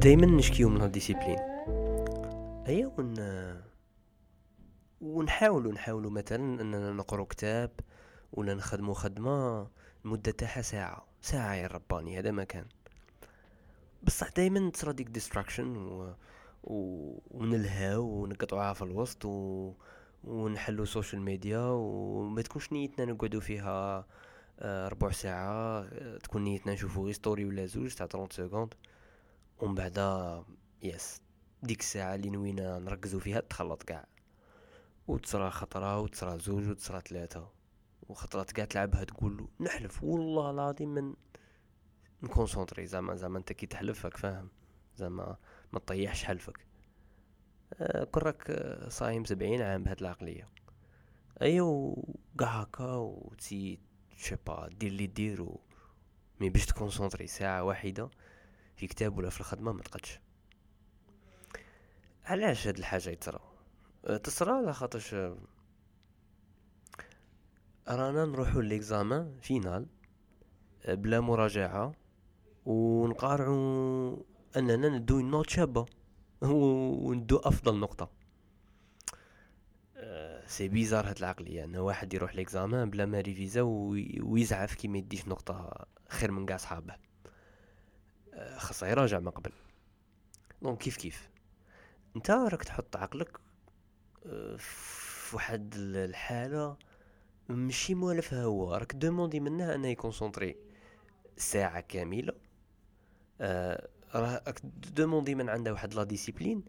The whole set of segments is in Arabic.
دايما نشكيو من ال discipline. أيا ون ونحاولوا نحاولوا مثلا أننا نقرا كتاب ولا نخدموا خدمة المده تاعها ساعة ساعة يا رباني هذا ما كان. بصح دايما تصرا ديك distraction و... و... ونلهاو ونقطعوها في الوسط و... ونحلو ال social media وما تكونش نيتنا نقعدو فيها ربع ساعة آه، تكون نيتنا نشوفو غي story ولا زوج تاع 30 secondes. ومن بعدا يس ديك الساعة اللي نوينا نركزو فيها تخلط قاع وتصرا خطرة وتصرا زوج وتصرا ثلاثة. وخطرات قاع تلعبها تقول نحلف والله العظيم من نكونسونطري زعما زعما انت كي تحلف راك فاهم؟ زعما ما تطيحش حلفك. آه كون راك صايم سبعين عام بهاد العقلية. ايو قاع هكا وتسي شيبا دير اللي ديرو mais باش ت concentrer ساعة واحدة في كتاب ولا في الخدمة ما تقدش. علاش هاد الحاجة يتصرا؟ أه، تصرا على خاطرش أه، رانا نروحو l'examen final أه، بلا مراجعة ونقارعو أننا ندو note شابة وندو أفضل نقطة. c'est bizarre هاد العقلية إن واحد يروح l'examen بلا ما révisé ويزعف كي ما يديش نقطة خير من قاع صحابه. خاصه يراجع من قبل. donc كيف كيف؟ أنت راك تحط عقلك آه، في واحد الحالة ماشي موالفها هو راك demandé منه أنه ي concentrer ساعة كاملة. آه راك demandé من عنده واحد la discipline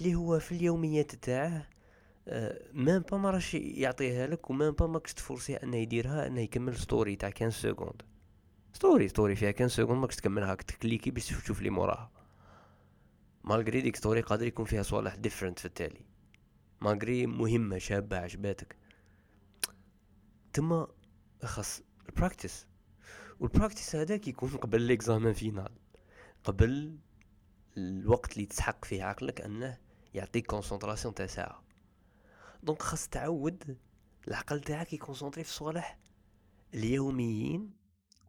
اللي هو في اليوميات تاعه آه même pas ما راش يعطيها لك و même pas ماكش ت forcer ه أنه يديرها أنه يكمل story تاع 15 secondes story story فيها quinze secondes ماكش تكملها ت cliquer باش تشوف لي موراها. malgré ديك story قادر يكون فيها صوالح différentes في التالي. malgré مهمة شابة عجباتك. تما خاص ال practice وال practice هذاك يكون قبل l'examen final قبل الوقت اللي تسحق فيه عقلك أنه يعطيك concentration تاع ساعة donc خاص تعود العقل تاعك ي concentrer في الصوالح اليوميين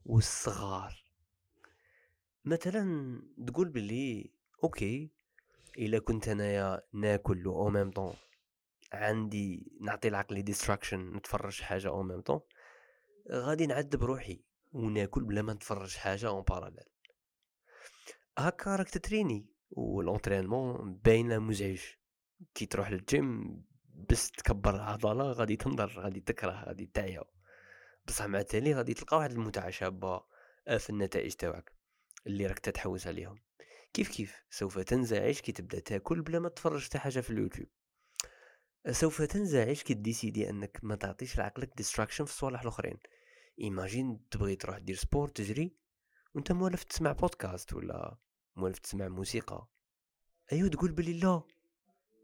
والصغار. مثلا تقول بلي okay إلا كنت أنايا ناكل au même temps عندي نعطي العقل distraction نتفرج حاجة au même temps غادي نعذب روحي وناكل بلا ما نتفرج حاجة en parallèle هكا راك ت entraîner و l'entraînement باينه مزعج. كي تروح للجيم بس تكبر العضلة غادي تنضر غادي تكره غادي تعيا. بصح مع التالي غادي تلقى واحد المتعة شابة آه، في النتائج تاعك اللي راك تتحوس عليهم. كيف كيف؟ سوف تنزعج كي تبدأ تاكل بلا ما تفرج حتى حاجة في اليوتيوب. سوف تنزعج كي décider أنك ما تعطيش لعقلك distraction في الصوالح الأخرين. imagine تبغي تروح دير sport تجري وأنت موالف تسمع بودكاست ولا موالف تسمع موسيقى. أيوه تقول بلي لا.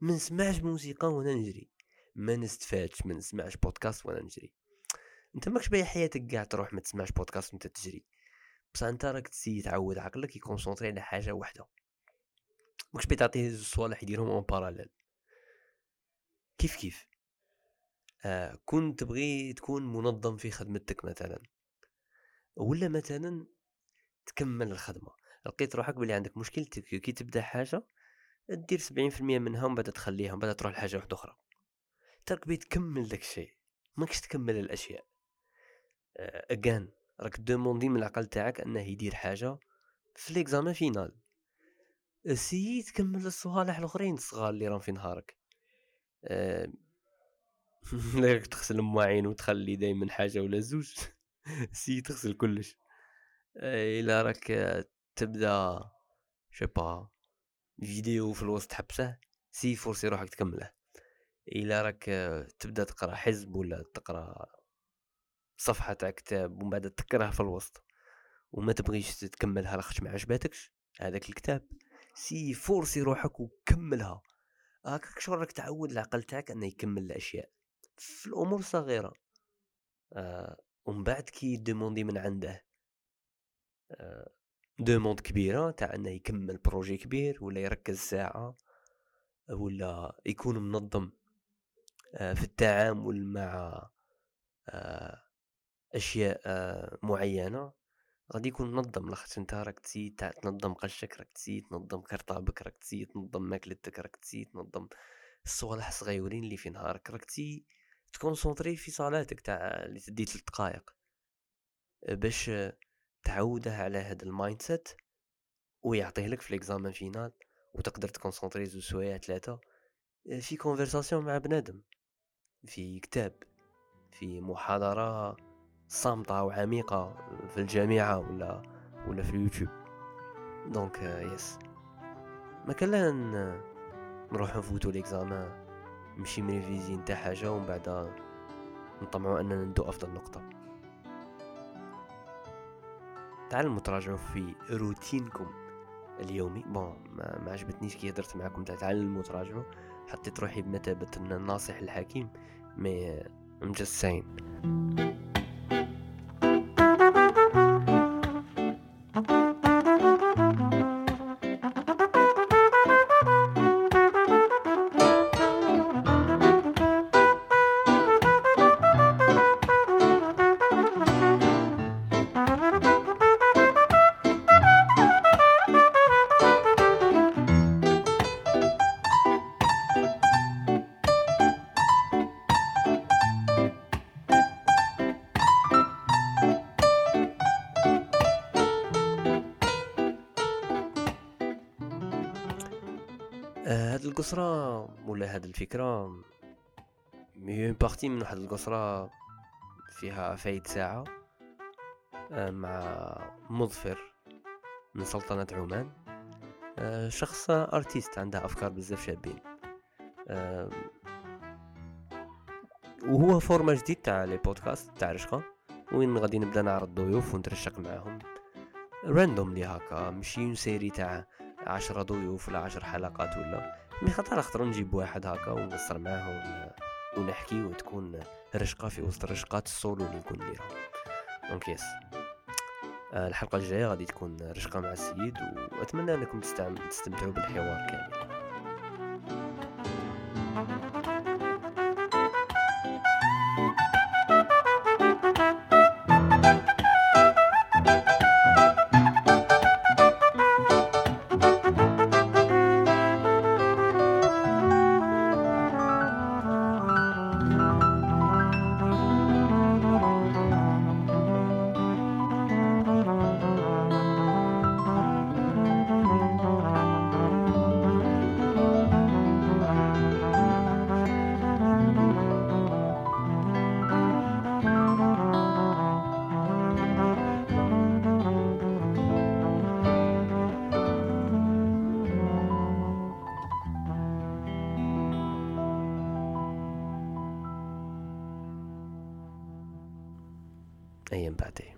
ما نسمعش موسيقى وأنا نجري. ما نستفادش ما نسمعش بودكاست وأنا نجري. أنت ماكش باقي حياتك كاع تروح ما تسمعش بودكاست وأنت تجري. بصح أنت راك تسي تعود عقلك ي concentrer على حاجة واحدة ماكش باغي تعطيه زوج صوالح يديرهم en parallèle كيف كيف؟ آه كنت تبغي تكون منظم في خدمتك مثلا. ولا مثلا تكمل الخدمة. لقيت روحك بلي عندك مشكلتك كي تبدأ حاجة دير سبعين في المية منها ومن بعد تخليها ومن بعد تروح لحاجة واحدة أخرى. ترك بي تكمل داك الشيء. ماكش تكمل الأشياء. اجان راك demander من العقل تاعك أنه يدير حاجة في l'examen final سي تكمل الصوالح الأخرين الصغار اللي راهم في نهارك. أه تغسل المواعين وتخلي دايما حاجة ولا زوج. سي تغسل كلش. أه إلا راك تبدأ شبا فيديو في الوسط حبسه سي forcer روحك تكمله. إلا راك تبدأ تقرأ حزب ولا تقرأ صفحة تاع كتاب ومن بعد تكره في الوسط. وما تبغيش تكملها لاخاطش ما عجباتكش هذاك الكتاب. سي forcer روحك وكملها. هكاك شغل راك تعود العقل تاعك انه يكمل الأشياء. في الأمور الصغيرة. آه ومن بعد كي demander من عنده. آه demande كبيرة تاع إنه يكمل projet كبير ولا يركز ساعة ولا يكون منظم آه في التعامل مع آه أشياء آه، معينة. غادي يكون منظم لاخاطش أنت راك تسيي تنظم قشك راك تسيي تنظم كرطابك راك تسيي تنظم ماكلتك راك تسيي تنظم الصوالح الصغيورين اللي في نهارك راك تسيي ت concentrer في صلاتك تاع اللي تدي تلت دقائق باش تعوده على هاد ال mindset ويعطيه لك في l'examen final وتقدر ت concentrer زوج سوايع ثلاثة في conversation مع بنادم في كتاب في محاضرة صامتة وعميقة في الجامعة ولا ولا في اليوتيوب. donc yes ما كان لا نروحو نفوتو l'examen ماشي م réviser نتاع حاجة ومن بعد نطمعو أننا ندو أفضل نقطة. تعلموا تراجعوا في روتينكم اليومي. bon mais, عجبتنيش كي هدرت معاكم. تاع تعلموا تراجعوا حطيت روحي بمثابة الناصح الحكيم mais I'm هاد القصرة ولا هاد الفكرة؟ هي partie من واحد القصرة فيها فايد ساعة آه، مع مظفر من سلطنة عمان. آه، شخص artiste عنده أفكار بزاف شابين. آه، وهو format جديد تاع les podcasts تاع رشقة وين غادي نبدأ نعرض ضيوف ونترشق معاهم. randomly هكا ماشي série تاع عشرة ضيوف ولا عشر حلقات ولا. mais خطر خطر نجيب واحد هكا ونقصر معاه ونحكي وتكون رشقة في وسط رشقات السولو اللي نكون نديرها. donc yes آه، الحلقة الجاية غادي تكون رشقة مع السيد وأتمنى أنكم تستمتعوا بالحوار كامل. empathy.